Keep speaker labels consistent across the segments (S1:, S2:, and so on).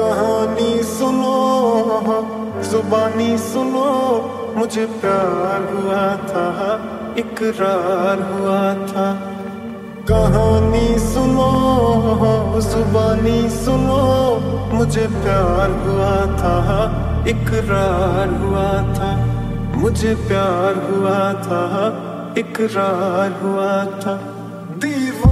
S1: कहानी सुनो, जुबानी सुनो, मुझे प्यार हुआ था, इकरार हुआ था। कहानी सुनो, जुबानी सुनो, मुझे प्यार हुआ था, इकरार हुआ था। मुझे प्यार हुआ था, इकरार हुआ था। दीवाना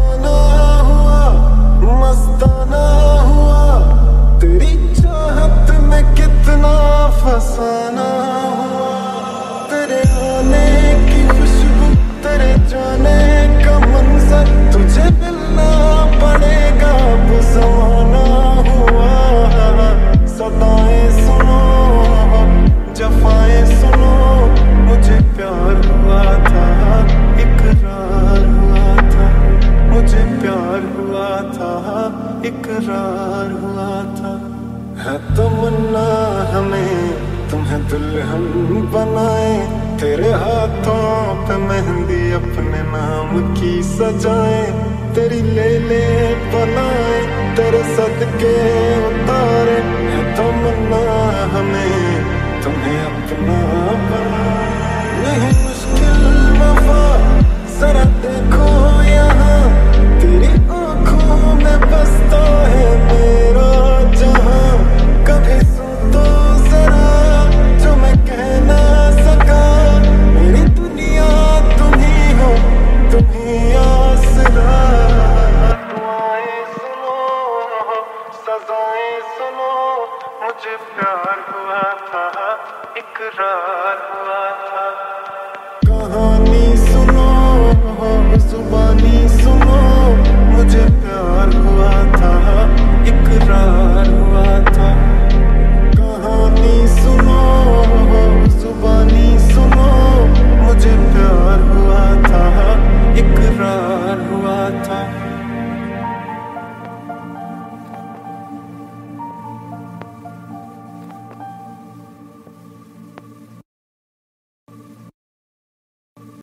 S1: इकरार हुआ था। है तमन्ना हमें, तुम्हें दुल्हन बनाए। तेरे हाथों पे मेहंदी अपने नाम की सजाए। तेरी ले ले बनाए, तेरे सदके उतारे। है तमन्ना हमें, तुम्हें अपना सजाएँ सुनो, मुझे प्यार हुआ था, इकरार हुआ था। कहानी सुनो जुबानी सुनो, मुझे प्यार हुआ था, इकरार हुआ था। कहानी सुनो जुबानी सुनो, मुझे प्यार हुआ था, इकरार हुआ था।